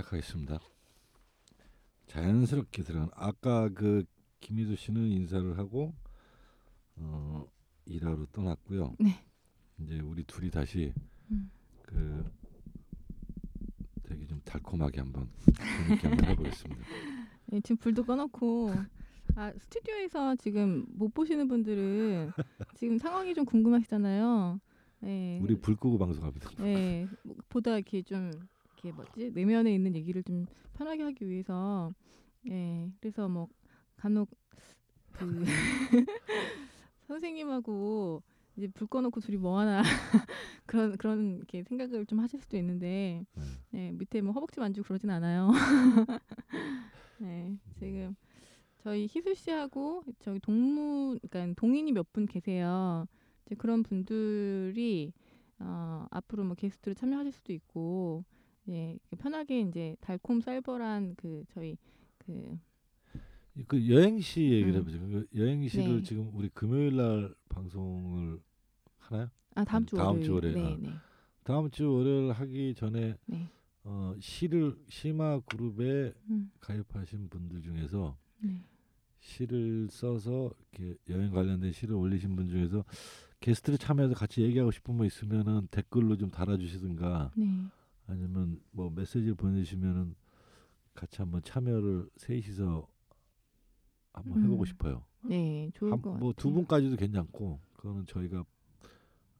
시작하겠습니다. 자연스럽게 들어간 아까 그 김희수 씨는 인사를 하고 어, 일하러 떠났고요. 네. 이제 우리 둘이 다시 음. 그 되게 좀 달콤하게 한번 재밌게 한번 해보겠습니다. 네, 지금 불도 꺼놓고 아 스튜디오에서 지금 못 보시는 분들은 지금 상황이 좀 궁금하시잖아요. 네. 우리 불 끄고 방송합니다. 네, 뭐, 보다 이렇게 좀 이렇게 뭐지 내면에 있는 얘기를 좀 편하게 하기 위해서 예 그래서 뭐 간혹 그 선생님하고 이제 불 꺼놓고 둘이 뭐 하나 그런 그런 이렇게 생각을 좀 하실 수도 있는데 네. 네 밑에 뭐 허벅지 만지고 그러진 않아요. 네 지금 저희 희수 씨하고 저기 동무 그러니까 동인이 몇 분 계세요. 이제 그런 분들이 어, 앞으로 뭐 게스트로 참여하실 수도 있고 예 편하게 이제 달콤 쌀벌한 그 저희 그 그 여행시 얘기를 음. 해보죠. 그 여행시를 네. 지금 우리 금요일 날 방송을 하나요? 아 다음 주 다음 월요일. 주 월요일. 네, 아. 네, 다음 주 월요일 하기 전에 네. 어, 시를 시마 그룹에 음, 가입하신 분들 중에서 네. 시를 써서 이렇게 여행 관련된 시를 올리신 분 중에서 게스트를 참여해서 같이 얘기하고 싶은 분 있으면은 댓글로 좀 달아주시든가 네. 아니면 뭐 메시지를 보내주시면은 같이 한번 참여를 셋이서 한번 해보고 음. 싶어요. 네, 좋을 것 같아요. 뭐두 분까지도 괜찮고 그거는 저희가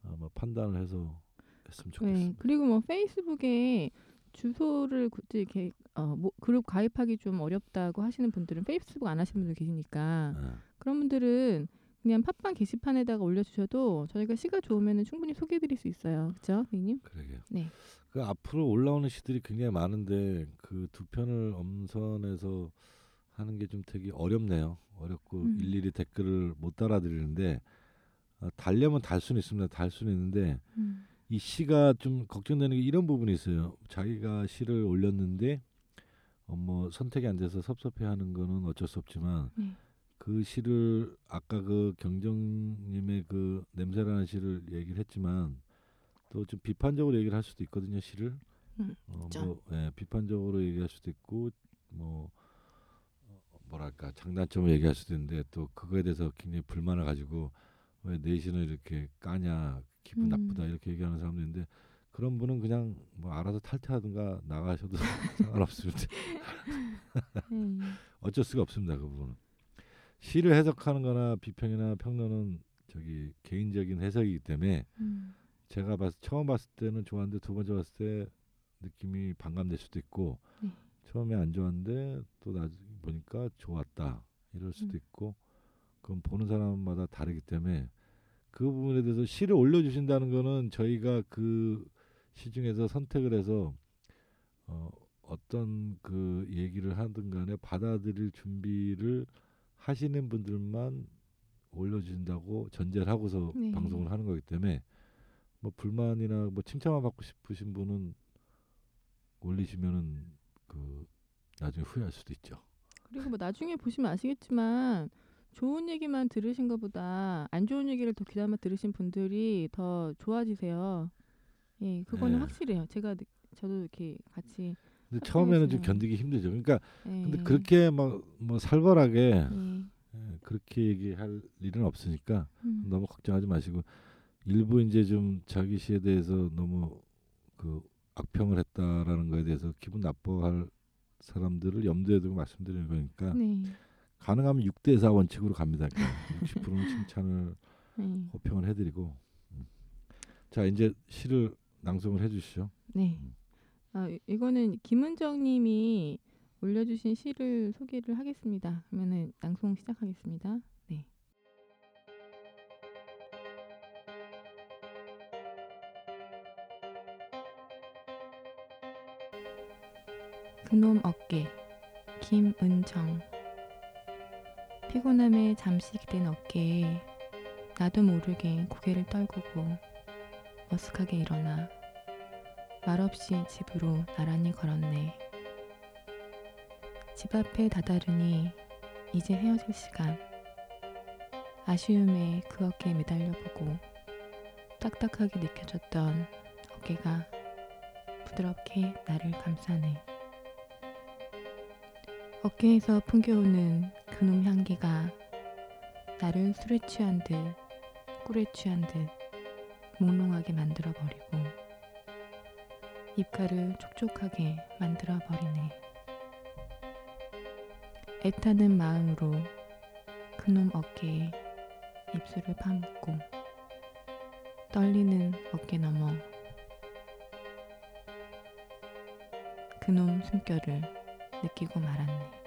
아마 판단을 해서 했으면 네, 좋겠습니다. 그리고 뭐 페이스북에 주소를 굳이 이렇게 어, 뭐 그룹 가입하기 좀 어렵다고 하시는 분들은 페이스북 안 하시는 분들 계시니까 네. 그런 분들은 그냥 팟빵 게시판에다가 올려주셔도 저희가 시가 좋으면 충분히 소개해드릴 수 있어요. 그렇죠, 선생님? 그러게요. 네. 그 앞으로 올라오는 시들이 굉장히 많은데 그 두 편을 엄선해서 하는 게 좀 되게 어렵네요. 어렵고 음. 일일이 댓글을 못 달아드리는데 아, 달려면 달 수는 있습니다. 달 수는 있는데 음. 이 시가 좀 걱정되는 게 이런 부분이 있어요. 자기가 시를 올렸는데 어, 뭐 선택이 안 돼서 섭섭해하는 거는 어쩔 수 없지만 네. 그 시를 아까 그 경정님의 그 냄새라는 시를 얘기를 했지만 또 좀 비판적으로 얘기를 할 수도 있거든요 시를 음, 어. 뭐 예, 비판적으로 얘기할 수도 있고 뭐 어, 뭐랄까 장단점을 얘기할 수도 있는데 또 그거에 대해서 굉장히 불만을 가지고 왜내 시는 이렇게 까냐 기분 음. 나쁘다 이렇게 얘기하는 사람도 있는데 그런 분은 그냥 뭐 알아서 탈퇴하든가 나가셔도 상관없습니다. 네. 어쩔 수가 없습니다. 그 부분은 시를 해석하는-거나 비평이나 평론은 저기 개인적인 해석이기 때문에 음. 제가 봤 처음 봤을 때는 좋았는데 두 번째 봤을 때 느낌이 반감될 수도 있고 네. 처음에 안 좋았는데 또 나중에 보니까 좋았다 이럴 수도 음. 있고 그건 보는 사람마다 다르기 때문에 그 부분에 대해서 시를 올려주신다는 거는 저희가 그 시 중에서 선택을 해서 어, 어떤 그 얘기를 하든 간에 받아들일 준비를 하시는 분들만 올려주신다고 전제를 하고서 네. 방송을 하는 거기 때문에 뭐 불만이나 뭐 칭찬만 받고 싶으신 분은 올리시면은 그 나중에 후회할 수도 있죠. 그리고 뭐 나중에 보시면 아시겠지만 좋은 얘기만 들으신 것보다 안 좋은 얘기를 더 귀담아 들으신 분들이 더 좋아지세요. 예, 그거는 네. 확실해요. 제가 느- 저도 이렇게 같이 근데 처음에는 좀. 견디기 힘들죠. 그러니까 예, 근데 그렇게 막 뭐 살벌하게 예, 예, 그렇게 얘기할 일은 없으니까 음, 너무 걱정하지 마시고 일부 이제 좀 자기 시에 대해서 너무 그 악평을 했다라는 거에 대해서 기분 나빠할 사람들을 염두에 두고 말씀드리는 거니까 네, 가능하면 6대 4 원칙으로 갑니다. 그러니까 60%는 칭찬을 예, 호평을 해드리고 음. 자 이제 시를 낭송을 해주시죠. 네. 음. 아, 이- 이거는 김은정 님이 올려주신 시를 소개를 하겠습니다. 그러면은 낭송 시작하겠습니다. 네. 그놈 어깨 김은정 피곤함에 잠시 기댄 어깨에 나도 모르게 고개를 떨구고 머쓱하게 일어나 말없이 집으로 나란히 걸었네. 집 앞에 다다르니 이제 헤어질 시간. 아쉬움에 그 어깨에 매달려 보고 딱딱하게 느껴졌던 어깨가 부드럽게 나를 감싸네. 어깨에서 풍겨오는 그놈 향기가 나를 술에 취한 듯 꿀에 취한 듯 몽롱하게 만들어 버리고 입가를 촉촉하게 만들어 버리네. 애타는 마음으로 그놈 어깨에 입술을 파묻고 떨리는 어깨 너머 그놈 숨결을 느끼고 말았네. 네.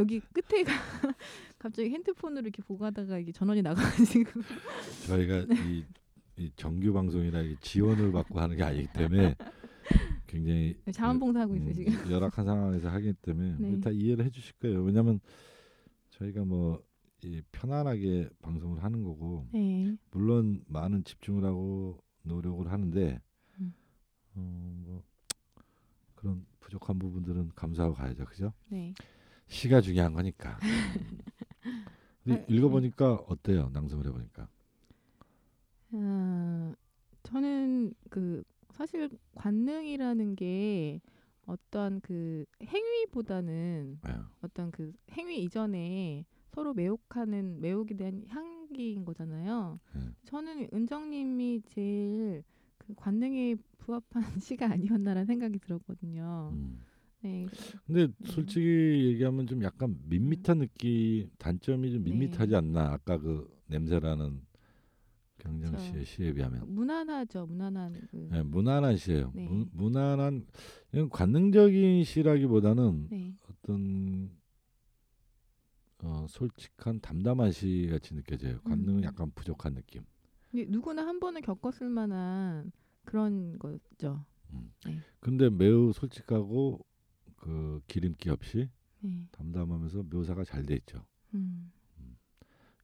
여기 끝에 가 갑자기 핸드폰으로 이렇게 보고 하다가 이게 전원이 나가가지고 저희가 이, 이 정규 방송이라 이 지원을 받고 하는 게 아니기 때문에 굉장히 자원봉사하고 음, 있어요 지금. 열악한 상황에서 하기 때문에 네. 다 이해를 해주실 거예요. 왜냐하면 저희가 뭐 이 편안하게 방송을 하는 거고 네. 물론 많은 집중을 하고 노력을 하는데 음. 어, 뭐 그런 부족한 부분들은 감수하고 가야죠, 그죠? 네. 시가 중요한 거니까. 근데 아, 읽어보니까 어때요? 낭송을 해보니까. 아, 저는 그 사실 관능이라는 게 어떤 그 행위보다는 예. 어떤 그 행위 이전에 서로 매혹하는 매혹에 대한 향기인 거잖아요. 예. 저는 은정님이 제일 그 관능에 부합한 시가 아니었나라는 생각이 들었거든요. 음. 네, 근데 솔직히 얘기하면 좀 약간 밋밋한 느낌 단점이 좀 네. 밋밋하지 않나 아까 그 냄새라는 그쵸. 씨의 시에 비하면 무난하죠, 무난한 그. 네, 무난한 시예요. 네. 무, 무난한 이건 관능적인 시라기보다는 네, 어떤 어, 솔직한 담담한 시 같이 느껴져요. 관능은 음. 약간 부족한 느낌. 누구나 한 번은 겪었을 만한 그런 거죠. 근데 매우 솔직하고 그 기름기 없이 네, 담담하면서 묘사가 잘 돼 있죠. 음,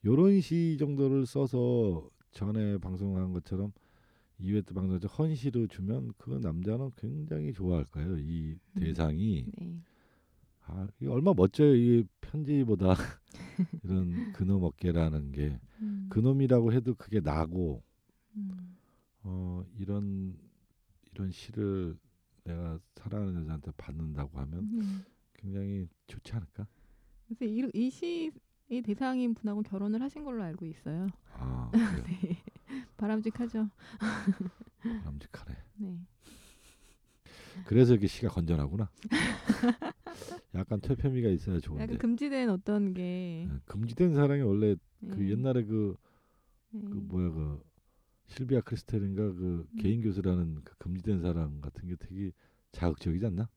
요런 시 정도를 써서 전에 방송한 것처럼 때 방송에서 헌시로 주면 그 남자는 굉장히 좋아할 거예요. 이 음. 대상이 네, 아 이게 얼마 멋져요. 이 편지보다 이런 그놈 어깨라는 게 음, 그놈이라고 해도 그게 나고 음, 어 이런 이런 시를 내가 사랑하는 여자한테 받는다고 하면 음. 굉장히 좋지 않을까? 그래서 이, 이 시의 대상인 분하고 결혼을 하신 걸로 알고 있어요. 아. 네, 바람직하죠. 바람직하네. 네, 그래서 이게 시가 건전하구나. 약간 퇴폐미가 있어야 좋은데. 약간 금지된 어떤 게 예, 금지된 사랑이 원래 그 네, 옛날에 그, 네. 그 뭐야 그 실비아 크리스텔인가 그 음. 개인 교수라는 그 금지된 사랑 같은 게 되게 자극적이지 않나?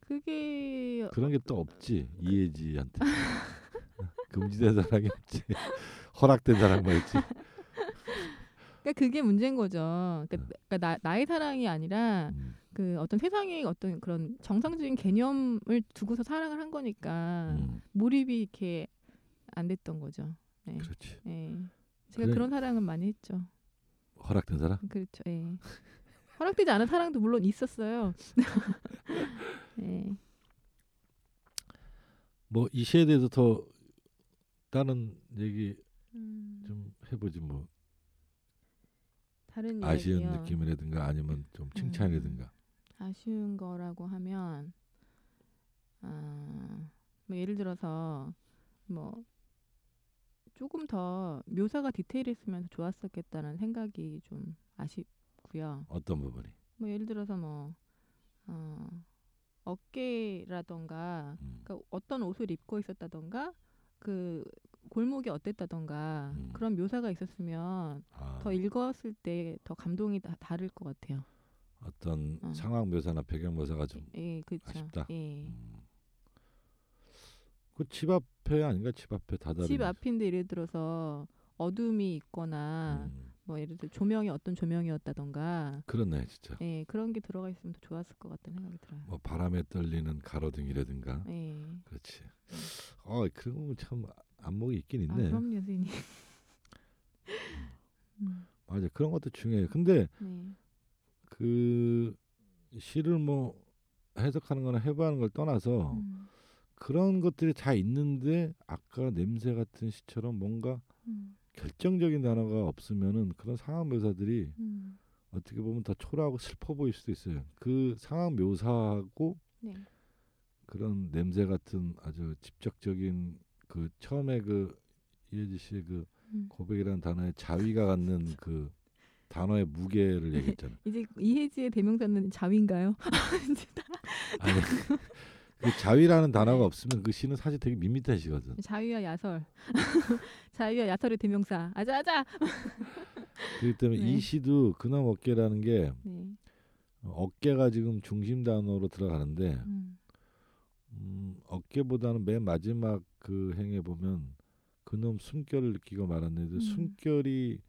그게 그런 게 또 없지 이혜지한테 금지된 사랑이 없지 허락된 사랑만 있지. 그러니까 그게 문제인 거죠. 그러니까, 네. 그러니까 나, 나의 사랑이 아니라 음, 그 어떤 세상의 어떤 그런 정상적인 개념을 두고서 사랑을 한 거니까 음, 몰입이 이렇게 안 됐던 거죠. 네. 그렇지. 예. 제가 그래. 그런 사랑은 많이 했죠. 허락된 사랑? 그렇죠. 예. 허락되지 않은 사랑도 물론 있었어요. 예. 뭐이 시에 대해서 더 다른 얘기 음, 좀 해보지 뭐 다른 아쉬운 이야기요. 느낌이라든가 아니면 좀 칭찬이라든가. 아쉬운 거라고 하면 아, 뭐 예를 들어서 뭐 조금 더 묘사가 디테일했으면 좋았었겠다는 생각이 좀 아쉽고요. 어떤 부분이? 뭐 예를 들어서 뭐 어, 어깨라던가 음. 그러니까 어떤 옷을 입고 있었다던가 그 골목이 어땠다던가 음. 그런 묘사가 있었으면 아, 더 읽었을 때 더 감동이 다, 다를 것 같아요. 어떤 어. 상황 묘사나 배경 묘사가 좀 예, 그렇죠. 아쉽다. 예. 음. 그 집 앞에 아닌가? 집 앞에 다다른 집 앞인데 예를 들어서 어둠이 있거나 음, 뭐 예를 들어 조명이 어떤 조명이었다던가 그렇네 진짜. 예, 그런 게 들어가 있으면 더 좋았을 것 같다는 생각이 들어요. 뭐 바람에 떨리는 가로등이라든가. 예. 그렇지. 어 그런 거참 안목이 있긴 아, 있네. 그럼요, 선생님. 음, 맞아 그런 것도 중요해요 근데 네. 그 시를 뭐 해석하는 거나 해부하는 걸 떠나서 음, 그런 것들이 다 있는데 아까 냄새 같은 시처럼 뭔가 음, 결정적인 단어가 없으면은 그런 상황 묘사들이 음. 어떻게 보면 더 초라하고 슬퍼 보일 수도 있어요. 그 상황 묘사하고 네. 그런 냄새 같은 아주 직접적인 그 처음에 그 이혜지 씨의 그 음. 고백이라는 단어의 자위가 갖는 그 단어의 무게를 얘기했잖아요. 이제 이혜지의 대명사는 자위인가요? 아니 그 자위라는 단어가 네. 없으면 그 시는 사실 되게 밋밋한 시거든. 자위와 야설. 자위와 야설의 대명사. 아자아자. 그렇기 때문에 네. 이 시도 근엄 어깨라는 게 네. 어깨가 지금 중심 단어로 들어가는데 음. 음, 어깨보다는 맨 마지막 그 행에 보면 그놈 숨결을 느끼고 말았는데 음. 숨결이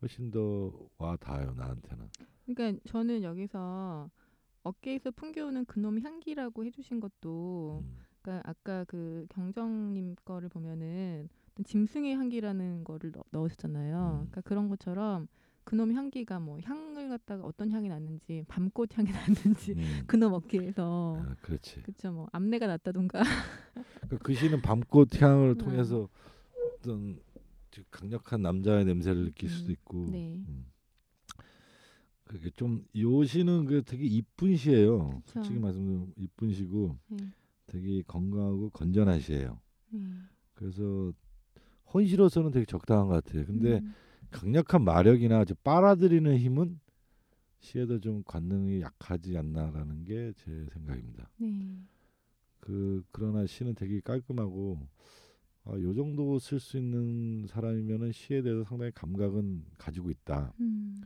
훨씬 더 와 닿아요 나한테는. 그러니까 저는 여기서 어깨에서 풍겨오는 그놈 향기라고 해주신 것도 음, 그러니까 아까 그 경정님 거를 보면은 어떤 짐승의 향기라는 거를 넣, 넣으셨잖아요. 음. 그러니까 그런 것처럼 그놈 향기가 뭐 향을 갖다가 어떤 향이 났는지 밤꽃 향이 났는지 음. 그놈 어깨에서 아, 그렇지. 그쵸 뭐 암내가 났다던가 그러니까 그 시는 밤꽃 향을 음. 통해서 어떤 즉 강력한 남자의 냄새를 느낄 수도 음, 있고. 네. 음. 그게 좀 요 시는 그 되게 이쁜 시예요. 그쵸. 솔직히 말씀드리면 이쁜 시고 네. 되게 건강하고 건전한 시예요. 네. 그래서 혼시로서는 되게 적당한 것 같아요. 근데 음, 강력한 마력이나 아주 빨아들이는 힘은 시에도 좀 관능이 약하지 않나라는 게 제 생각입니다. 네. 그 그러나 시는 되게 깔끔하고 아, 요 정도 쓸 수 있는 사람이면은 시에 대해서 상당히 감각은 가지고 있다. 음,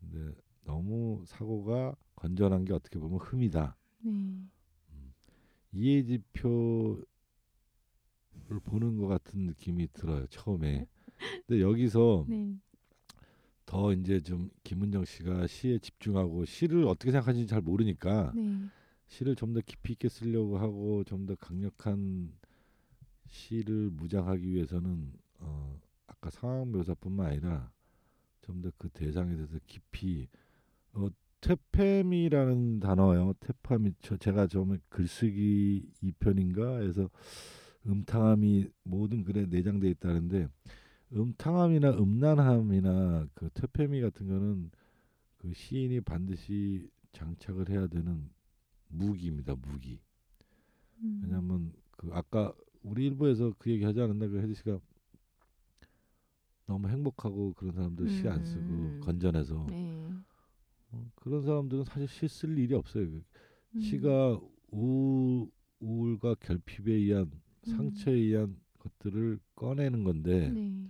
근데 너무 사고가 건전한 게 어떻게 보면 흠이다. 네. 이해지표를 보는 것 같은 느낌이 들어요 처음에. 근데 여기서 네. 더 이제 좀 김은정 씨가 시에 집중하고 시를 어떻게 생각하는지 잘 모르니까 네. 시를 좀 더 깊이 있게 쓰려고 하고 좀 더 강력한 시를 무장하기 위해서는 어 아까 상황 묘사뿐만 아니라 좀 더 그 대상에 대해서 깊이 어 퇴폐미라는 단어요. 저 제가 처음에 글쓰기 2편인가에서 음탕함이 모든 글에 내장돼 있다는데 음탕함이나 음란함이나 그 퇴폐미 같은 거는 그 시인이 반드시 장착을 해야 되는 무기입니다. 무기. 음, 왜냐하면 그 아까 우리 일부에서 그 얘기 하지 않았나 그 혜지 씨가 너무 행복하고 그런 사람들 시 안 쓰고 음. 건전해서 네. 어, 그런 사람들은 사실 시 쓸 일이 없어요. 그 음, 시가 우, 우울과 결핍에 의한 음. 상처에 의한 것들을 꺼내는 건데 네.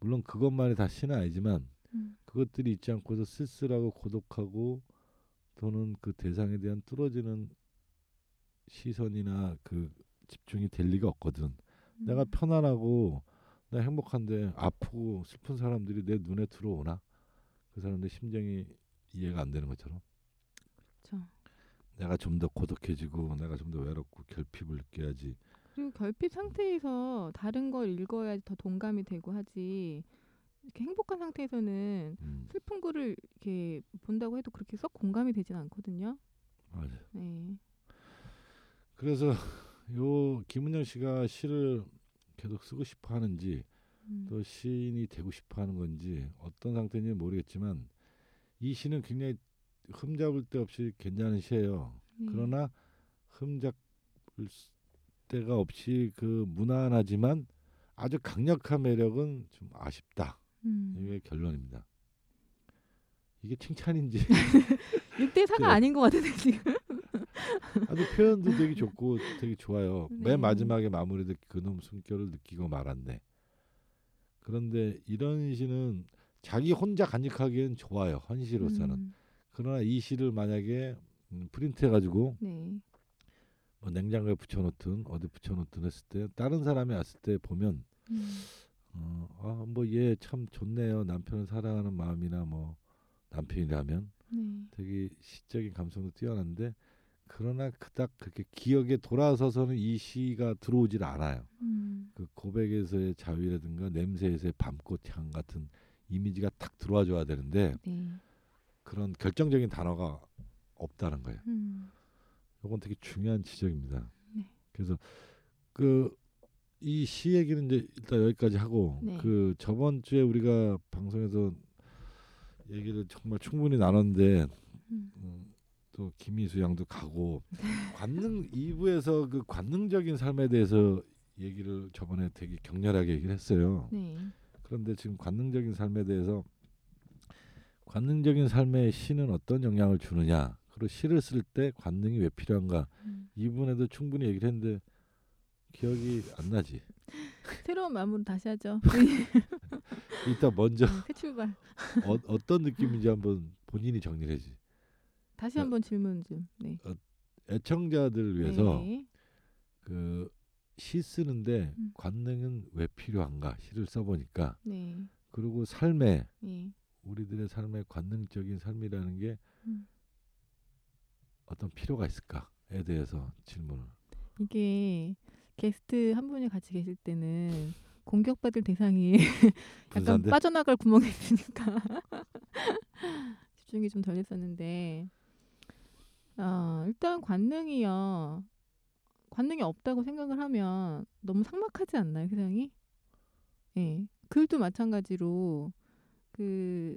물론 그것만이 다 시는 아니지만 음, 그것들이 있지 않고서 쓸쓸하고 고독하고 또는 그 대상에 대한 뚫어지는 시선이나 그 집중이 될 리가 없거든. 내가 음, 편안하고 나 행복한데 아프고 슬픈 사람들이 내 눈에 들어오나? 그 사람들 심정이 이해가 안 되는 것처럼 그쵸. 내가 좀 더 고독해지고 내가 좀 더 외롭고 결핍을 느껴야지. 그리고 결핍 상태에서 다른 걸 읽어야지 더 동감이 되고 하지. 이렇게 행복한 상태에서는 음, 슬픈 글을 이렇게 본다고 해도 그렇게 썩 공감이 되진 않거든요. 맞아. 네. 그래서 요 김은영 씨가 시를 계속 쓰고 싶어 하는지 음, 또 시인이 되고 싶어 하는 건지 어떤 상태인지 는 모르겠지만 이 시는 굉장히 흠잡을 데 없이 괜찮은 시예요. 네. 그러나 흠잡을 수- 데가 없이 그 무난하지만 아주 강력한 매력은 좀 아쉽다. 음. 이게 결론입니다. 이게 칭찬인지 육대 사가 네. 아닌 것 같은데 지금. 아주 표현도 되게 좋고 되게 좋아요. 네. 맨 마지막에 마무리도 그놈 숨결을 느끼고 말았네. 그런데 이런 시는 자기 혼자 간직하기엔 좋아요. 헌시로서는. 음, 그러나 이 시를 만약에 음, 프린트해가지고 네. 뭐 냉장고에 붙여놓든 어디 붙여놓든 했을 때 다른 사람이 왔을 때 보면 음, 어, 아, 뭐얘 참 좋네요. 남편을 사랑하는 마음이나 뭐 남편이라면 네. 되게 시적인 감성도 뛰어난데 그러나 그닥 그렇게 기억에 돌아서서는 이 시가 들어오질 않아요. 음, 그 고백에서의 자위라든가 냄새에서의 밤꽃 향 같은 이미지가 탁 들어와 줘야 되는데 네. 그런 결정적인 단어가 없다는 거예요. 음, 이건 되게 중요한 지적입니다. 네. 그래서 그 이 시 얘기는 이제 일단 여기까지 하고 네. 그 저번 주에 우리가 방송에서 얘기를 정말 충분히 나눴는데 음. 음, 또 김희수 양도 가고 관능 2부에서 그 관능적인 삶에 대해서 얘기를 저번에 되게 격렬하게 얘기를 했어요. 네. 그런데 지금 관능적인 삶에 대해서 관능적인 삶에 시는 어떤 영향을 주느냐 그리고 시를 쓸 때 관능이 왜 필요한가 음. 이 부분에도 충분히 얘기를 했는데 기억이 안 나지. 새로운 마음으로 다시 하죠. 일단 먼저 새 출발. 어, 어떤 느낌인지 한번 본인이 정리를 해지. 다시 한번 질문 좀. 네. 애청자들 위해서 네. 그시 쓰는데 음. 관능은 왜 필요한가 시를 써보니까 네. 그리고 삶에 네. 우리들의 삶에 관능적인 삶이라는 게 음. 어떤 필요가 있을까에 대해서 질문을 이게 게스트 한 분이 같이 계실 때는 공격받을 대상이 약간 빠져나갈 구멍이 있으니까 집중이 좀 덜 됐었는데 아 일단 관능이요 관능이 없다고 생각을 하면 너무 삭막하지 않나요 세상이? 예 글도 마찬가지로 그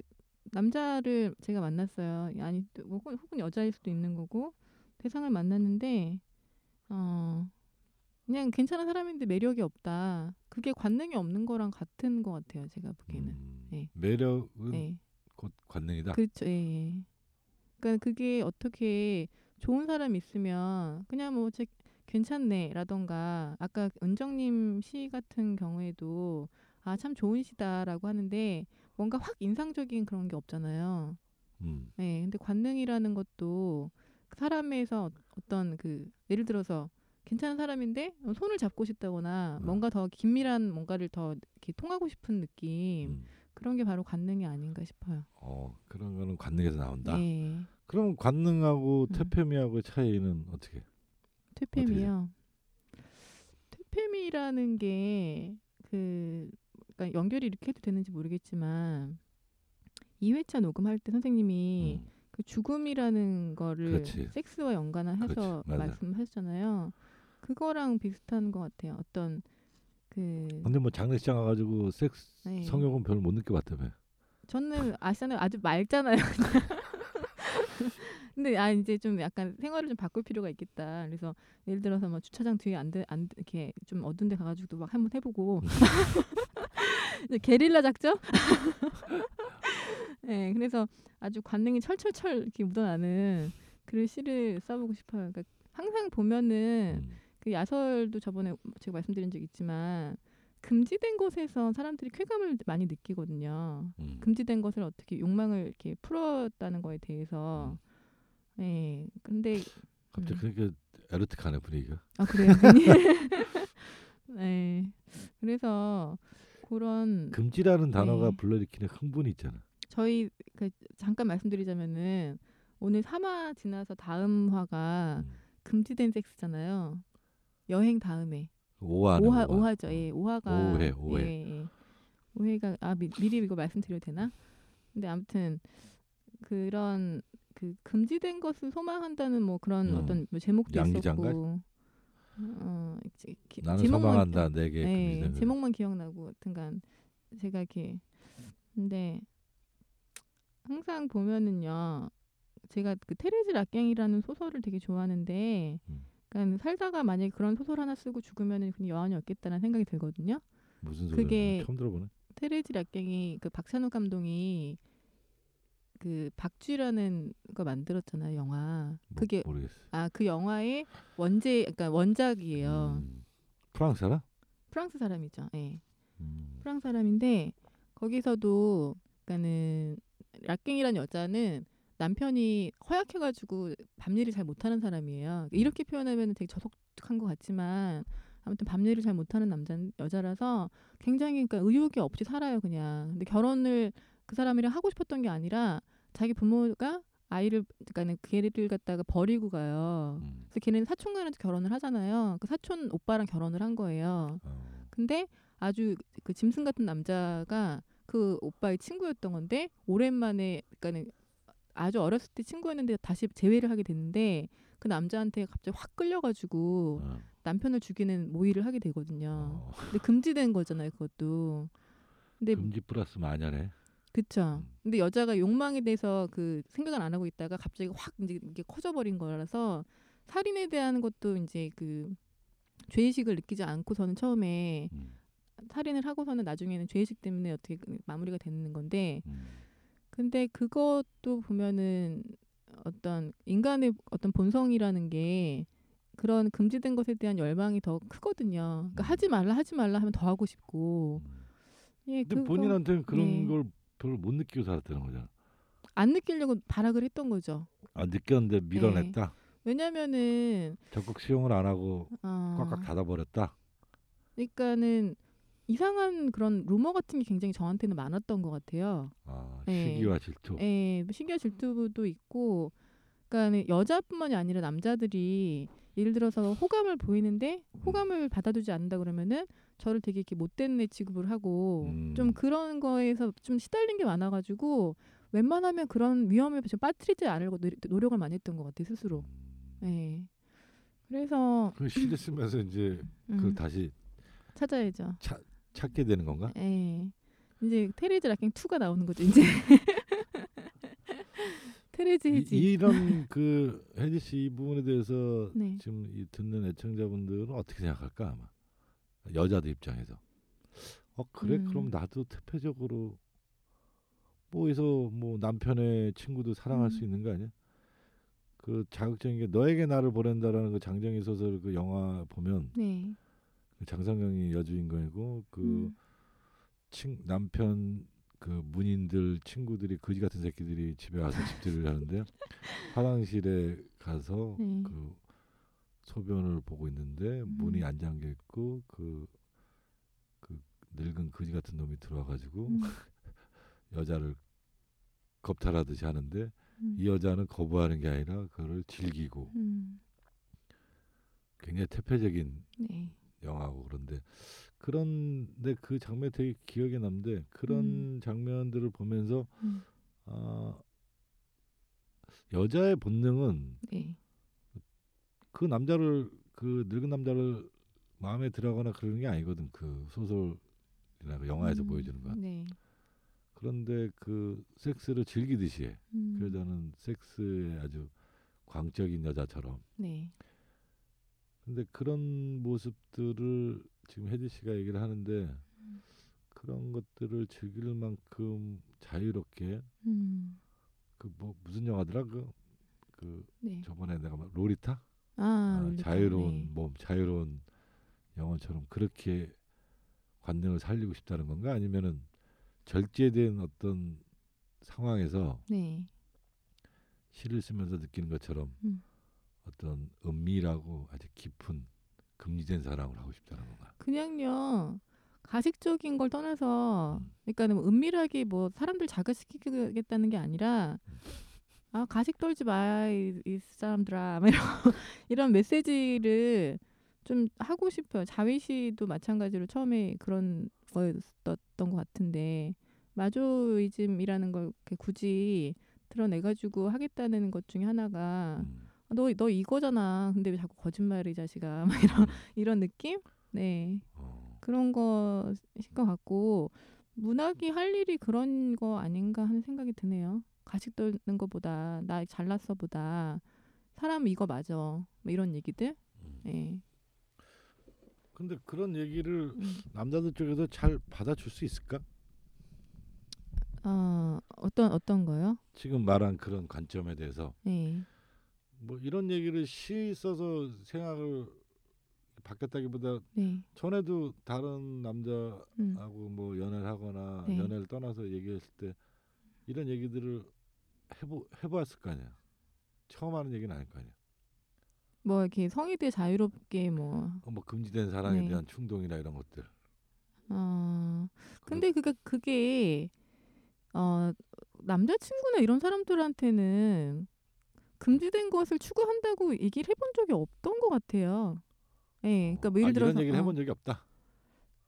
남자를 제가 만났어요 아니 또뭐 혹은, 혹은 여자일 수도 있는 거고 대상을 만났는데 어 그냥 괜찮은 사람인데 매력이 없다 그게 관능이 없는 거랑 같은 것 같아요 제가 보기에는 음, 네. 매력은 예. 곧 관능이다. 그렇죠. 예. 예. 그러니까 그게 어떻게 좋은 사람 있으면 그냥 뭐 제, 괜찮네 라던가 아까 은정님 시 같은 경우에도 아 참 좋은 시다라고 하는데 뭔가 확 인상적인 그런 게 없잖아요. 음, 네, 근데 관능이라는 것도 그 사람에서 어떤 그 예를 들어서 괜찮은 사람인데 손을 잡고 싶다거나 음. 뭔가 더 긴밀한 뭔가를 더 이렇게 통하고 싶은 느낌 음. 그런 게 바로 관능이 아닌가 싶어요. 어 그런 거는 관능에서 나온다. 네. 그럼 관능하고 음. 퇴폐미하고의 차이는 어떻게? 퇴폐미요. 퇴폐미라는 게그 그러니까 연결이 이렇게 해도 되는지 모르겠지만 2회차 녹음할 때 선생님이 음, 그 죽음이라는 거를 그렇지. 섹스와 연관을 해서 그렇지, 맞아. 말씀하셨잖아요. 그거랑 비슷한 것 같아요. 어떤 그 근데 뭐 장례식장 가가지고 섹스 네. 성욕은 별로 못 느껴봤다며. 저는 아시잖아요. 아주 맑잖아요. 근데 아 이제 좀 약간 생활을 좀 바꿀 필요가 있겠다. 그래서 예를 들어서 뭐 주차장 뒤에 안돼 안 이렇게 좀 어두운 데 가가지고도 막 한번 해보고 게릴라 작전. 네, 그래서 아주 관능이 철철철 이렇게 묻어나는 그런 시를 써보고 싶어요. 그러니까 항상 보면은 음, 그 야설도 저번에 제가 말씀드린 적 있지만 금지된 곳에서 사람들이 쾌감을 많이 느끼거든요. 음. 금지된 것을 어떻게 욕망을 이렇게 풀었다는 거에 대해서 음. 네 근데 갑자기 음. 그렇게 에로틱하네 분위기가. 아 그래요? 네 그래서 그런 금지라는 단어가 네. 불러일으키는 흥분이 있잖아. 저희 그 잠깐 말씀드리자면은 오늘 3화 지나서 다음 화가 음. 금지된 섹스잖아요 여행 다음에 오화 오화. 오화죠 예 오화가 오해, 오해. 예, 예. 오해가 아 미, 미리 이거 말씀드려도 되나? 근데 아무튼 그런 그 금지된 것을 소망한다는 뭐 그런 음. 어떤 뭐 제목도 양기장가? 있었고 어 지- 기- 나는 제목만- 소망한다 내게 거. 제목만 기억나고 하여튼간 제가 이렇게 근데 항상 보면은요 제가 그 테레즈 락갱이라는 소설을 되게 좋아하는데 음. 그러니까 살다가 만약에 그런 소설 하나 쓰고 죽으면은 그냥 여한이 없겠다는 생각이 들거든요. 무슨 소리야? 그게- 처음 들어보네. 테레즈 락갱이 그 박찬욱 감독이 그 박쥐라는 거 만들었잖아요 영화. 뭐, 그게 모르겠어. 아그 영화의 원제 그러니까 원작이에요. 음. 프랑스 사람? 프랑스 사람이죠. 예. 음. 프랑스 사람인데 거기서도 그러니까는 락갱이라는 여자는 남편이 허약해가지고 밤일을 잘 못하는 사람이에요. 이렇게 표현하면 되게 저속한 것 같지만 아무튼 밤일을 잘 못하는 남자 여자라서 굉장히 그러니까 의욕이 없이 살아요 그냥. 근데 결혼을 그 사람이랑 하고 싶었던 게 아니라 자기 부모가 아이를 그러니까 걔를 갖다가 버리고 가요. 음. 그래서 걔는 사촌간에서 결혼을 하잖아요. 그 사촌 오빠랑 결혼을 한 거예요. 어. 근데 아주 그 짐승 같은 남자가 그 오빠의 친구였던 건데 오랜만에 그러니까는 아주 어렸을 때 친구였는데 다시 재회를 하게 됐는데 그 남자한테 갑자기 확 끌려가지고 어. 남편을 죽이는 모의를 하게 되거든요. 어, 근데 금지된 거잖아요, 그것도. 근데 금지 플러스 마녀네. 그쵸. 음. 근데 여자가 욕망에 대해서 그 생각을 안 하고 있다가 갑자기 확 이제 이게 커져버린 거라서 살인에 대한 것도 이제 그 죄의식을 느끼지 않고서는 처음에 음, 살인을 하고서는 나중에는 죄의식 때문에 어떻게 그 마무리가 되는 건데 음, 근데 그것도 보면은 어떤 인간의 어떤 본성이라는 게 그런 금지된 것에 대한 열망이 더 크거든요. 그러니까 음. 하지 말라 하지 말라 하면 더 하고 싶고 음. 예, 근데 그거 본인한테는 그런 네. 걸 별로 못 느끼고 살았다는 거잖아. 안 느끼려고 발악을 했던 거죠. 아 느꼈는데 밀어냈다. 왜냐면은 적극 수용을 안 하고 어, 꽉꽉 닫아버렸다. 그러니까는 이상한 그런 루머 같은 게 굉장히 저한테는 많았던 것 같아요. 아, 네. 시기와 질투. 예, 뭐 신기한 질투도 있고, 그러니까 여자뿐만이 아니라 남자들이 예를 들어서 호감을 보이는데 호감을 받아주지 않는다 그러면은 저를 되게 이렇게 못된 애 취급을 하고 음. 좀 그런 거에서 좀 시달린 게 많아가지고 웬만하면 그런 위험에 좀 빠뜨리지 않으려고 노- 노력을 많이 했던 것 같아요 스스로. 음. 예. 그래서 그 시대 쓰면서 이제 음, 그 다시 찾아야죠. 찾게 되는 건가? 예. 이제 테레즈 라캥 2가 나오는 거죠 이제. 테레즈 해지. 이, 이런 그 혜지 씨 이 부분에 대해서 네. 지금 이 듣는 애청자분들은 어떻게 생각할까 아마 여자들 입장에서 어 그래 음. 그럼 나도 대표적으로 뭐에서 뭐 남편의 친구도 사랑할 수 음. 있는 거 아니야? 그 자극적인 게 너에게 나를 보낸다라는 그 장정희 소설 그 영화 보면 네. 그 장성경이 여주인공이고 그 음. 친, 남편 그 문인들 친구들이 거지 같은 새끼들이 집에 와서 집들이를 하는데 화장실에 가서 네. 그 소변을 보고 있는데 문이 음. 안 잠겨 있고 그, 그 늙은 거지 같은 놈이 들어와 가지고 음. 여자를 겁탈하듯이 하는데 음. 이 여자는 거부하는 게 아니라 그거를 즐기고 음. 굉장히 태폐적인 네. 영화고 그런데 그런데 그 장면 되게 기억에 남는데 그런 장면들을 보면서 음. 아 여자의 본능은 네. 그 남자를 그 늙은 남자를 마음에 들어가거나 그러는 게 아니거든 그 소설이나 그 영화에서 음. 보여주는 건 네. 그런데 그 섹스를 즐기듯이 해 음. 그 여자는 섹스에 아주 광적인 여자처럼 네. 근데 그런 모습들을 지금 혜지 씨가 얘기를 하는데 음. 그런 것들을 즐길 만큼 자유롭게 음. 그뭐 무슨 영화더라 그그 네. 저번에 내가 말 로리타 아, 아. 자유로운 네. 몸 자유로운 영혼처럼 그렇게 관능을 살리고 싶다는 건가 아니면은 절제된 어떤 상황에서 네. 시를 쓰면서 느끼는 것처럼 음. 어떤 은밀하고 아주 깊은 금지된 사랑을 하고 싶다는 건가 그냥요. 가식적인 걸 떠나서 음. 그러니까 뭐 은밀하게 뭐 사람들 자극시키겠다는 게 아니라 아 가식 떨지 마이 이 사람들아 막 이런 이런 메시지를 좀 하고 싶어요. 자위 씨도 마찬가지로 처음에 그런 거였던 것 같은데 마조히즘이라는 걸 굳이 드러내가지고 하겠다는 것 중에 하나가 음. 너 너 이거잖아. 근데 왜 자꾸 거짓말을 이 자식아 막 이런 이런 느낌? 네. 어. 그런 거일 것 같고 문학이 할 일이 그런 거 아닌가 하는 생각이 드네요. 가식 떨는 거보다 나 잘났어 보다 사람 이거 맞아. 뭐 이런 얘기들. 음. 예. 근데 그런 얘기를 음. 남자들 쪽에서 잘 받아줄 수 있을까? 어 어떤 어떤 거요? 지금 말한 그런 관점에 대해서 예. 뭐 이런 얘기를 시 써서 생각을 바뀌었다기보다 네. 전에도 다른 남자하고 음. 뭐 연애를 하거나 네. 연애를 떠나서 얘기했을 때 이런 얘기들을 해보 해보았을 거 아니야. 처음 하는 얘기는 아닐 거 아니야. 뭐 이렇게 성의들 자유롭게 뭐 어, 뭐 금지된 사랑에 네. 대한 충동이나 이런 것들. 어, 근데 그게 그게 어 남자친구나 이런 사람들한테는 금지된 것을 추구한다고 얘기를 해본 적이 없던 것 같아요. 예, 그러니까 뭐 아, 예를 들어서 이런 얘기를 어, 해본 적이 없다.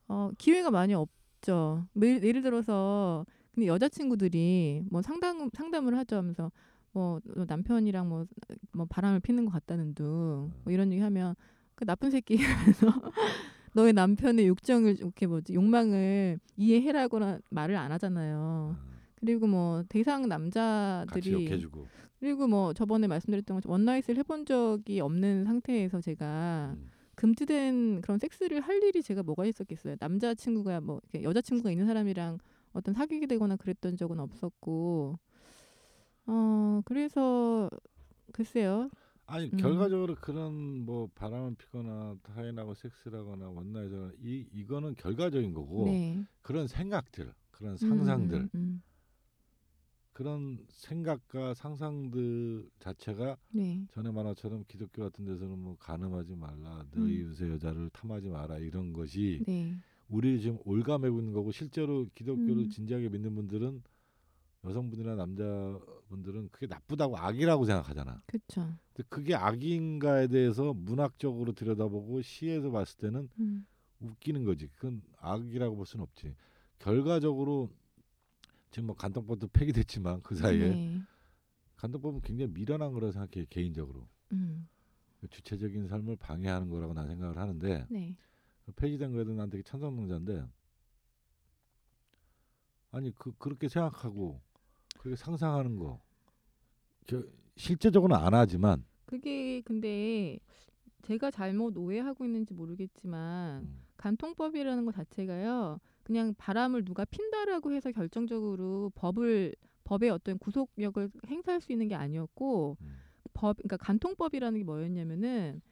어, 기회가 많이 없죠. 뭐 예를, 예를 들어서 근데 여자친구들이 뭐 상담 상담을 하죠 하면서 뭐 남편이랑 뭐, 뭐 바람을 피는 것 같다는 둥 뭐 이런 얘기 하면 그 나쁜 새끼 그래서 너의 남편의 욕정을 이렇게 뭐지 욕망을 이해해라거나 말을 안 하잖아요. 어, 그리고 뭐 대상 남자들이. 그리고 뭐 저번에 말씀드렸던 것처럼 원나잇을 해본 적이 없는 상태에서 제가 음. 금지된 그런 섹스를 할 일이 제가 뭐가 있었겠어요. 남자 친구가 뭐 이렇게 여자 친구가 있는 사람이랑 어떤 사귀게 되거나 그랬던 적은 없었고 어 그래서 글쎄요. 아니 음. 결과적으로 그런 뭐 바람을 피거나 타인하고 섹스라거나 원나잇을 이 이거는 결과적인 거고 네. 그런 생각들, 그런 음, 상상들, 음, 음. 그런 생각과 상상들 자체가 네. 전에 만화처럼 기독교 같은 데서는 뭐 간음하지 말라, 너희 음. 요새 여자를 탐하지 마라 이런 것이 네. 우리 지금 올가매고 있는 거고 실제로 기독교를 음. 진지하게 믿는 분들은 여성분이나 남자분들은 그게 나쁘다고 악이라고 생각하잖아. 그렇죠. 근데 그게 악인가에 대해서 문학적으로 들여다보고 시에서 봤을 때는 음. 웃기는 거지. 그건 악이라고 볼 수는 없지. 결과적으로 지금 뭐 간통법도 폐기됐지만 그 사이에 네. 간통법은 굉장히 미련한 거라고 생각해 개인적으로. 음. 그 주체적인 삶을 방해하는 거라고 난 생각을 하는데 네. 폐지된 거에도 난 되게 찬성론자인데 아니 그 그렇게 생각하고 그렇게 상상하는 거 저, 실제적으로는 안 하지만 그게 근데 제가 잘못 오해하고 있는지 모르겠지만 음, 간통법이라는 것 자체가요. 그냥 바람을 누가 핀다라고 해서 결정적으로 법을 법의 어떤 구속력을 행사할 수 있는 게 아니었고 음, 법 그러니까 간통법이라는 게 뭐였냐면은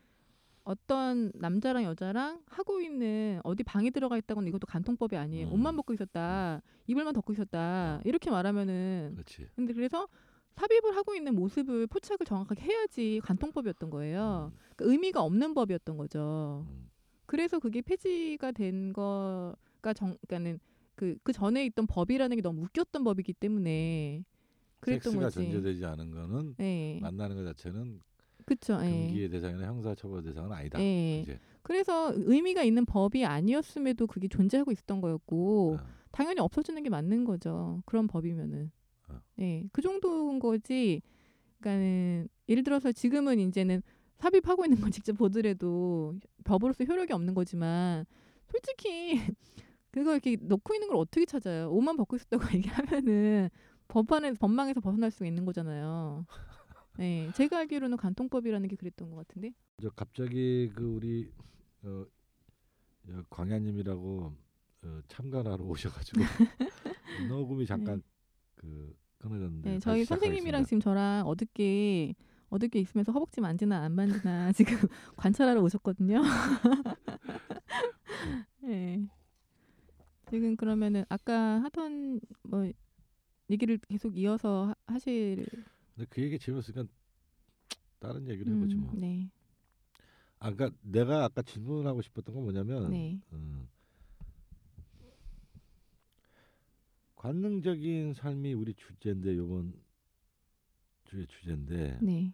어떤 남자랑 여자랑 하고 있는 어디 방에 들어가 있다고는 이것도 간통법이 아니에요. 음. 옷만 벗고 있었다. 이불만 덮고 있었다. 이렇게 말하면은 그렇지. 근데 그래서 삽입을 하고 있는 모습을 포착을 정확하게 해야지 간통법이었던 거예요. 음, 그러니까 의미가 없는 법이었던 거죠. 음, 그래서 그게 폐지가 된 거 가정 그러니까는 그, 그 전에 있던 법이라는 게 너무 웃겼던 법이기 때문에 그랬던 섹스가 거지. 전제되지 않은 거는 네. 만나는 것 자체는 그쵸. 예. 금기의 대상이나 형사처벌 대상은 아니다. 예. 이제 그래서 의미가 있는 법이 아니었음에도 그게 존재하고 있었던 거였고 어, 당연히 없어지는 게 맞는 거죠. 그런 법이면은. 어. 예. 그 정도인 거지. 그러니까는 예를 들어서 지금은 이제는 삽입하고 있는 건 직접 보더라도 법으로서 효력이 없는 거지만 솔직히 그거 이렇게 놓고 있는 걸 어떻게 찾아요? 옷만 벗고 있었다고 얘기하면은 법안에 법망에서 벗어날 수가 있는 거잖아요. 네, 제가 알기로는 간통법이라는 게 그랬던 것 같은데. 저 갑자기 그 우리 어, 어, 광야님이라고 어, 참관하러 오셔가지고 녹음이 잠깐 그 끊어졌는데 네, 저희 선생님이랑. 지금 저랑 어저께 어저께 있으면서 허벅지 만지나 안 만지나 지금 관찰하러 오셨거든요. 네. 지금 그러면은 아까 하던 뭐 얘기를 계속 이어서 하- 하실 근데 그 얘기 재밌으니까 다른 얘기를 해보지 음, 뭐. 네. 아, 그러니까 내가 아까 질문하고 싶었던 건 뭐냐면 네. 음, 관능적인 삶이 우리 주제인데 요번 주의 주제인데 네.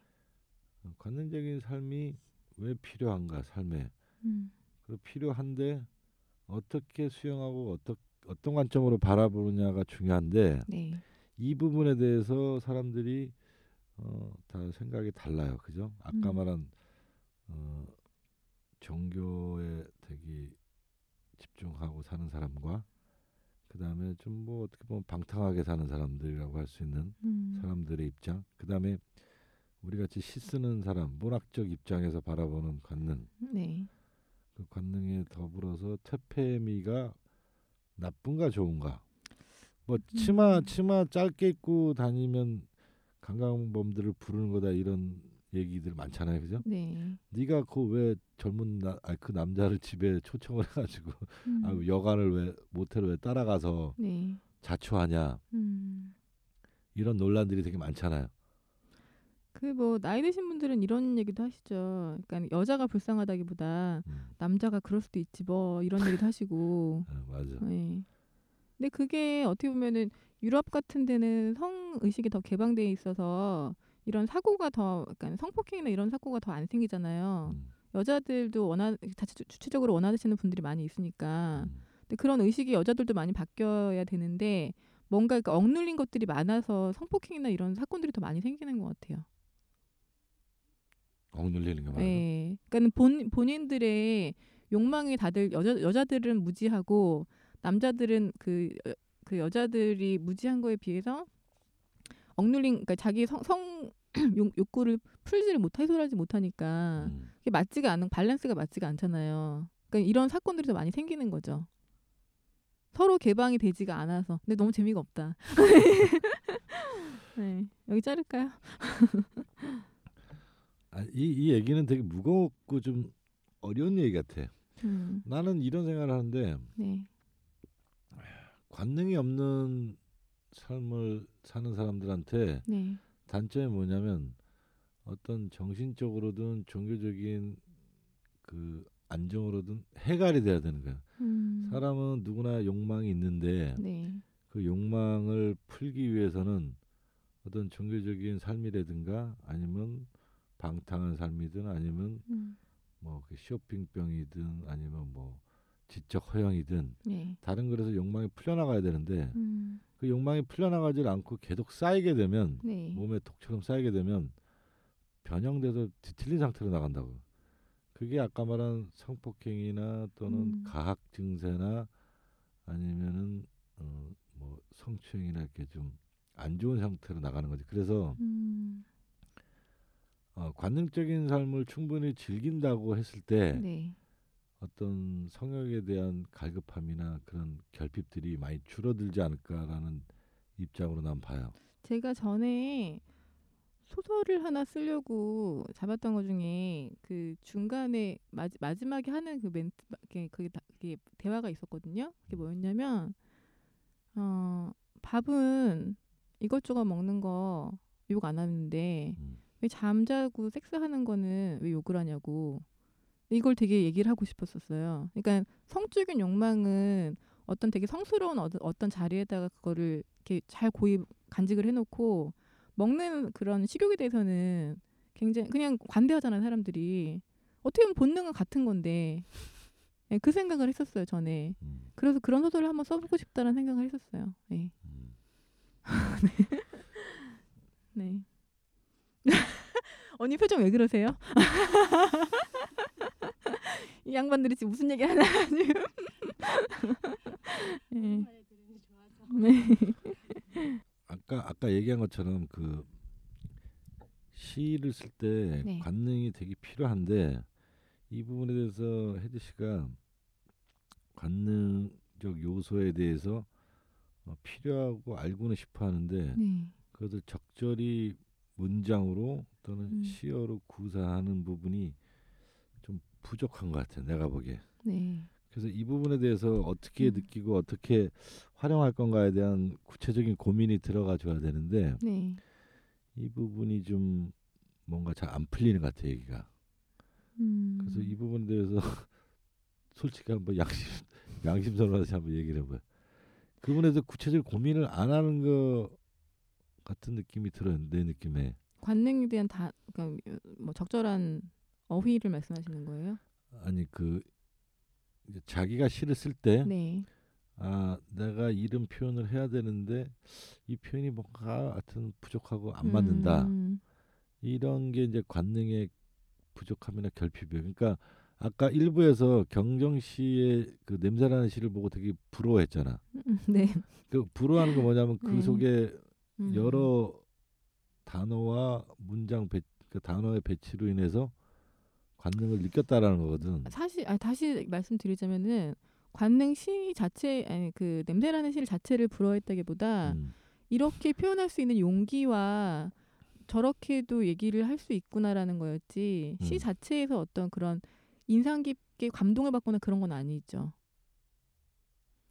어, 관능적인 삶이 왜 필요한가 삶에 음. 그 필요한데 어떻게 수용하고 어떠, 어떤 관점으로 바라보느냐가 중요한데 네. 이 부분에 대해서 사람들이 어, 다 생각이 달라요. 그죠? 아까 음. 말한 어, 종교에 되게 집중하고 사는 사람과 그 다음에 좀 뭐 어떻게 보면 방탕하게 사는 사람들이라고 할 수 있는 음. 사람들의 입장, 그 다음에 우리 같이 시 쓰는 사람, 문학적 입장에서 바라보는 관능, 네. 그 관능에 더불어서 퇴폐미가 나쁜가 좋은가? 뭐 치마 음. 치마 짧게 입고 다니면 강간범들을 부르는 거다 이런 얘기들 많잖아요, 그죠? 네. 네가 그 왜 젊은 나, 아, 그 남자를 집에 초청을 해가지고 음. 아, 여관을 왜 모텔을 왜 따라가서 네. 자초하냐 음. 이런 논란들이 되게 많잖아요. 그 뭐 나이 드신 분들은 이런 얘기도 하시죠. 그러니까 여자가 불쌍하다기보다 음, 남자가 그럴 수도 있지 뭐 이런 얘기도 하시고. 어, 맞아. 네. 근데 그게 어떻게 보면은 유럽 같은 데는 성 의식이 더 개방돼 있어서 이런 사고가 더 그러니까 성폭행이나 이런 사고가 더 안 생기잖아요. 음, 여자들도 원하 자체 주체적으로 원하시는 분들이 많이 있으니까. 음. 근데 그런 의식이 여자들도 많이 바뀌어야 되는데 뭔가 그러니까 억눌린 것들이 많아서 성폭행이나 이런 사건들이 더 많이 생기는 것 같아요. 억눌리는 게 많아요. 예. 그러니까 본 본인들의 욕망이 다들 여자 여자들은 무지하고 남자들은 그, 여- 그 여자들이 무지한 거에 비해서 억눌린 그러니까 자기 성, 성 욕, 욕구를 풀지를 못 해소하지 못하니까 음. 그게 맞지가 않은 밸런스가 맞지가 않잖아요. 그러니까 이런 사건들이 더 많이 생기는 거죠. 서로 개방이 되지가 않아서. 근데 너무 재미가 없다. 네. 여기 자를까요? 아, 이, 이 얘기는 되게 무겁고 좀 어려운 얘기 같아. 음. 나는 이런 생각을 하는데 네. 관능이 없는 삶을 사는 사람들한테 네. 단점이 뭐냐면 어떤 정신적으로든 종교적인 그 안정으로든 해갈이 돼야 되는 거야. 음. 사람은 누구나 욕망이 있는데 네. 그 욕망을 풀기 위해서는 어떤 종교적인 삶이라든가 아니면 방탕한 삶이든 아니면 음. 뭐그 쇼핑병이든 아니면 뭐 지적 허영이든 네. 다른 거에서 욕망이 풀려나가야 되는데 음. 그 욕망이 풀려나가질 않고 계속 쌓이게 되면 네. 몸에 독처럼 쌓이게 되면 변형돼서 뒤틀린 상태로 나간다고. 그게 아까 말한 성폭행이나 또는 음. 가학 증세나 아니면은 어, 뭐 성추행이나 이렇게 좀 안 좋은 상태로 나가는 거지. 그래서 음. 어, 관능적인 삶을 충분히 즐긴다고 했을 때 네. 어떤 성역에 대한 갈급함이나 그런 결핍들이 많이 줄어들지 않을까라는 입장으로 난 봐요. 제가 전에 소설을 하나 쓰려고 잡았던 것 중에 그 중간에 마, 마지막에 하는 그 멘트 그게, 그게, 다- 그게 대화가 있었거든요. 그게 뭐였냐면 어 밥은 이것저것 먹는 거 욕 안 하는데 음. 왜 잠자고 섹스하는 거는 왜 욕을 하냐고 이걸 되게 얘기를 하고 싶었었어요. 그러니까 성적인 욕망은 어떤 되게 성스러운 어떤, 어떤 자리에다가 그거를 이렇게 잘 고이 간직을 해놓고 먹는 그런 식욕에 대해서는 굉장히 그냥 관대하잖아요 사람들이 어떻게 보면 본능은 같은 건데 예, 그 생각을 했었어요 전에 음, 그래서 그런 소설을 한번 써보고 싶다는 생각을 했었어요. 예. 음. 네. 언니 표정 왜 그러세요? 이 양반들이 지금 무슨 얘기 하나 지금. 네. 네. 아까 아까 얘기한 것처럼 그 시를 쓸때 네. 관능이 되게 필요한데 이 부분에 대해서 혜지 씨가 관능적 요소에 대해서 어, 필요하고 알고는 싶어 하는데 네. 그것을 적절히 문장으로 또는 음. 시어로 구사하는 부분이 좀 부족한 것 같아요. 내가 보기에. 네. 그래서 이 부분에 대해서 어떻게 음. 느끼고 어떻게 활용할 건가에 대한 구체적인 고민이 들어가 줘야 되는데 네. 이 부분이 좀 뭔가 잘 안 풀리는 것 같아요 얘기가 음. 그래서 이 부분에 대해서 솔직히 한번 양심 양심선으로 다시 한번 얘기를 해봐요 그 부분에 대해서 구체적으로 고민을 안 하는 것 같은 느낌이 들어요 내 느낌에 관능에 대한 다 그러니까 뭐 적절한 어휘를 말씀하시는 거예요? 아니 그 자기가 시를 쓸때 네. 아 내가 이런 표현을 해야 되는데 이 표현이 뭔가 하여튼 부족하고 안 맞는다 음. 이런 게 이제 관능의 부족함이나 결핍이에요. 그러니까 아까 일부에서 경정 씨의 그 냄새나는 시를 보고 되게 부러워했잖아. 음, 네. 그 부러워하는 거 뭐냐면 그 네. 속에 음. 여러 단어와 문장 배, 그 단어의 배치로 인해서 관능을 느꼈다라는 거거든. 사실 아니, 다시 말씀드리자면은 관능 시 자체 아니 그 냄새나는 시 자체를 부러워했다기보다 음. 이렇게 표현할 수 있는 용기와 저렇게도 얘기를 할 수 있구나라는 거였지 시 음. 자체에서 어떤 그런 인상 깊게 감동을 받거나 그런 건 아니죠.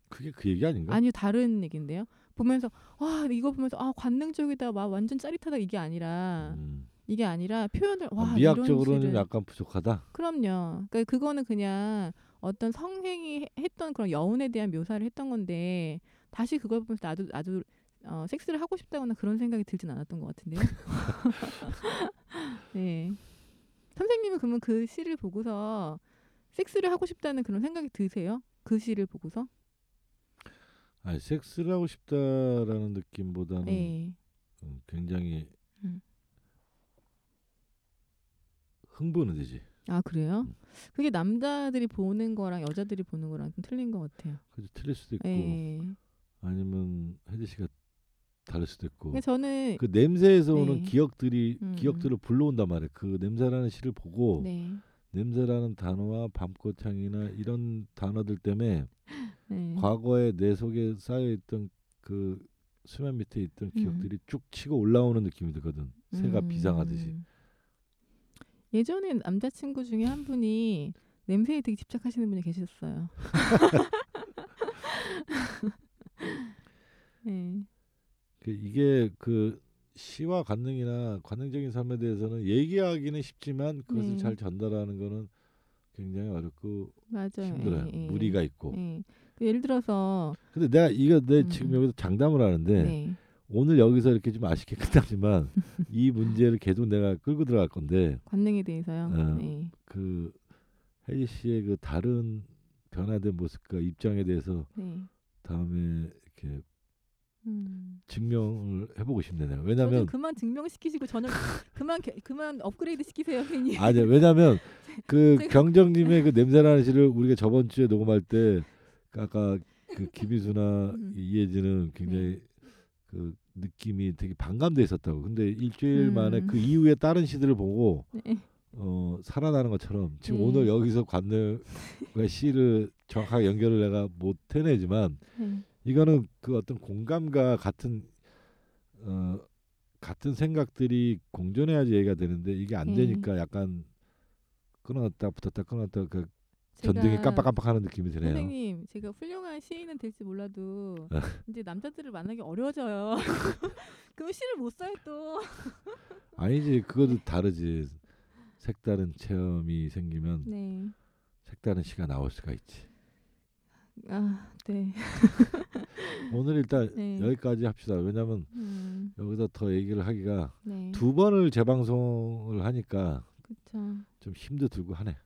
그게 그 얘기 아닌가? 아니요 다른 얘기인데요. 보면서 와 이거 보면서 아 관능적이다 와 완전 짜릿하다 이게 아니라 음. 이게 아니라 표현을 와 아, 이런 미학적으로는 시를- 약간 부족하다. 그럼요. 그러니까 그거는 그냥 어떤 성행이 해- 했던 그런 여운에 대한 묘사를 했던 건데 다시 그걸 보면서 나도 나도 어, 섹스를 하고 싶다거나 그런 생각이 들진 않았던 것 같은데요. 네. 선생님은 그러면 그 시를 보고서 섹스를 하고 싶다는 그런 생각이 드세요? 그 시를 보고서? 아니 섹스를 하고 싶다라는 느낌보다는 네. 음, 굉장히 음. 흥분은 되지. 아 그래요? 음. 그게 남자들이 보는 거랑 여자들이 보는 거랑 좀 틀린 것 같아요. 그래서 틀릴 수도 있고 예. 아니면 혜지 씨가 다를 수도 있고 근데 저는 그 냄새에서 오는 네. 기억들이 음. 기억들을 불러온단 말이에요. 그 냄새라는 시를 보고 네. 냄새라는 단어와 밤꽃향이나 이런 단어들 때문에 네. 과거에 내 속에 쌓여 있던 그 수면 밑에 있던 음. 기억들이 쭉 치고 올라오는 느낌이 들거든. 새가 음. 비상하듯이. 예전에 남자친구 중에 한 분이 냄새에 되게 집착하시는 분이 계셨어요. 네. 그 이게 그 시와 관능이나 관능적인 삶에 대해서는 얘기하기는 쉽지만 그것을 네. 잘 전달하는 거는 굉장히 어렵고 맞아요. 힘들어요. 예, 예. 무리가 있고. 예. 그 예를 들어서 근데 내가 이거 내 음. 지금 여기서 장담을 하는데 네. 오늘 여기서 이렇게 좀 아쉽게 끝나지만 이 문제를 계속 내가 끌고 들어갈 건데 관능에 대해서요. 어. 네. 그 혜지 씨의 그 다른 변화된 모습과 입장에 대해서 네. 다음에 이렇게 음. 증명을 해보고 싶네 내가 저좀 왜냐면 그만 증명시키시고 저는 그만 개- 그만 업그레이드 시키세요, 괜히. 아니 왜냐면 그 제가- 경정님의 그 냄새나는 시를 우리가 저번 주에 녹음할 때 아까 그 김희수나 음. 이혜진은 굉장히 그 느낌이 되게 반감돼 있었다고 근데 일주일 음. 만에 그 이후에 다른 시들을 보고 네. 어 살아나는 것처럼 지금 네. 오늘 여기서 관능과 시를 정확하게 연결을 내가 못 해내지만 네. 이거는 그 어떤 공감과 같은 어 같은 생각들이 공존해야지 얘기가 되는데 이게 안 네. 되니까 약간 끊었다 붙었다 끊었다 그 전등이 깜빡깜빡하는 느낌이 드네요. 선생님, 제가 훌륭한 시인은 될지 몰라도 아. 이제 남자들을 만나기 어려워져요. 그럼 시를 못 써요 또. 아니지 그것도 다르지. 색다른 체험이 생기면 네. 색다른 시가 나올 수가 있지. 아, 네. 오늘 일단 네. 여기까지 합시다. 왜냐면 음, 여기서 더 얘기를 하기가 네. 두 번을 재방송을 하니까 그렇죠. 좀 힘도 들고 하네.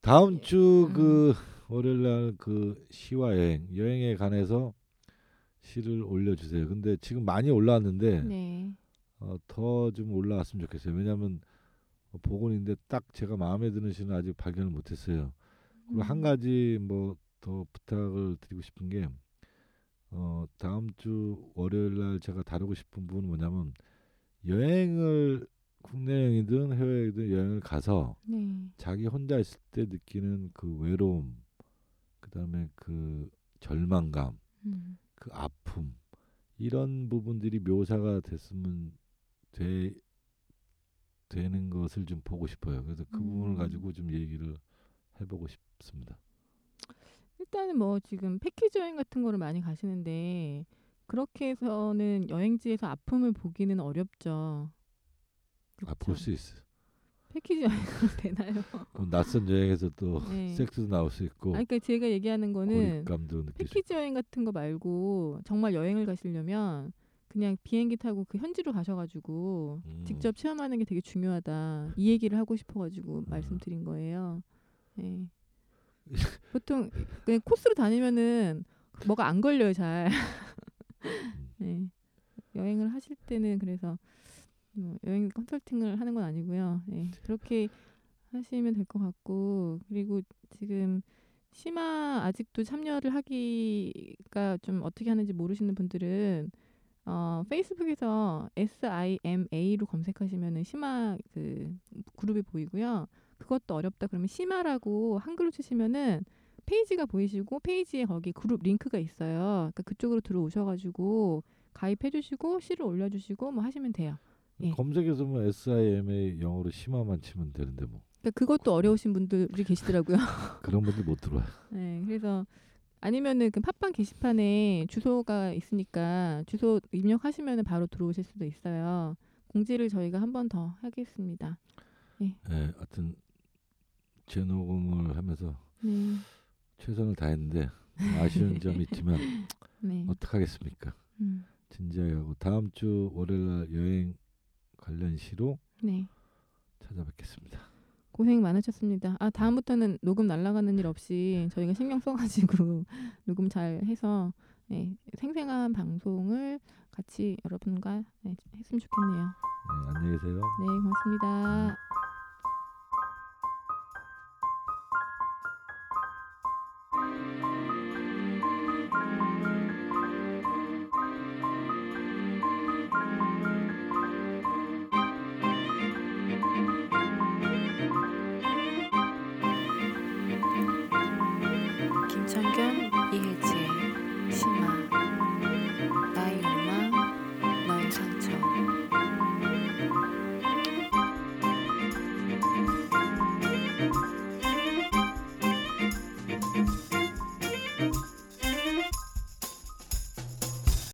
다음 주 음. 그 월요일 날 그 시와 여행 여행에 관해서 시를 올려주세요. 근데 지금 많이 올라왔는데 네. 어, 더 좀 올라왔으면 좋겠어요. 왜냐하면 어, 복원인데 딱 제가 마음에 드는 시는 아직 발견을 못했어요. 그리고 한 음. 가지 뭐 더 부탁을 드리고 싶은 게 어, 다음 주 월요일 날 제가 다루고 싶은 부분은 뭐냐면 여행을 국내 여행이든 해외 여행이든 여행을 가서 네. 자기 혼자 있을 때 느끼는 그 외로움, 그다음에 그 절망감, 음. 그 아픔 이런 부분들이 묘사가 됐으면 돼 되는 것을 좀 보고 싶어요. 그래서 그 부분을 음. 가지고 좀 얘기를 해보고 싶습니다. 일단은 뭐 지금 패키지 여행 같은 거를 많이 가시는데 그렇게 해서는 여행지에서 아픔을 보기는 어렵죠. 아, 볼 수 있어. 패키지 여행으로 되나요? 뭐 낯선 여행에서 또 네. 섹스도 나올 수 있고 아, 그러니까 제가 얘기하는 거는 고립감도. 패키지 여행 같은 거 말고 정말 여행을 가시려면 그냥 비행기 타고 그 현지로 가셔가지고 음. 직접 체험하는 게 되게 중요하다. 이 얘기를 하고 싶어가지고 음. 말씀드린 거예요. 네. 보통 그냥 코스로 다니면은 뭐가 안 걸려요 잘. 네. 여행을 하실 때는 그래서 뭐 여행 컨설팅을 하는 건 아니고요. 네. 그렇게 하시면 될 것 같고 그리고 지금 심화 아직도 참여를 하기가 좀 어떻게 하는지 모르시는 분들은 어, 페이스북에서 SIMA로 검색하시면은 심화 그 그룹이 보이고요. 그것도 어렵다 그러면 심화라고 한글로 치시면은 페이지가 보이시고 페이지에 거기 그룹 링크가 있어요. 그러니까 그쪽으로 들어오셔가지고 가입해주시고 시를 올려주시고 뭐 하시면 돼요. 예. 검색에서 뭐 SIMA 영어로 심화만 치면 되는데 뭐 그러니까 그것도 어려우신 분들이 계시더라고요. 그런 분들 못 들어와요. 네, 그래서 아니면은 그 팟빵 게시판에 주소가 있으니까 주소 입력하시면은 바로 들어오실 수도 있어요. 공지를 저희가 한 번 더 하겠습니다. 예, 하여튼 재녹음을 하면서 네, 최선을 다했는데 아쉬운 점이 있지만 네, 어떡하겠습니까? 음, 진지하게 하고 다음 주 월요일 날 여행 관련 시로 네. 찾아뵙겠습니다. 고생 많으셨습니다. 아 다음부터는 녹음 날아가는 일 없이 저희가 신경 써가지고 녹음 잘 해서 네, 생생한 방송을 같이 여러분과 네, 했으면 좋겠네요. 네, 안녕히 계세요. 네, 고맙습니다.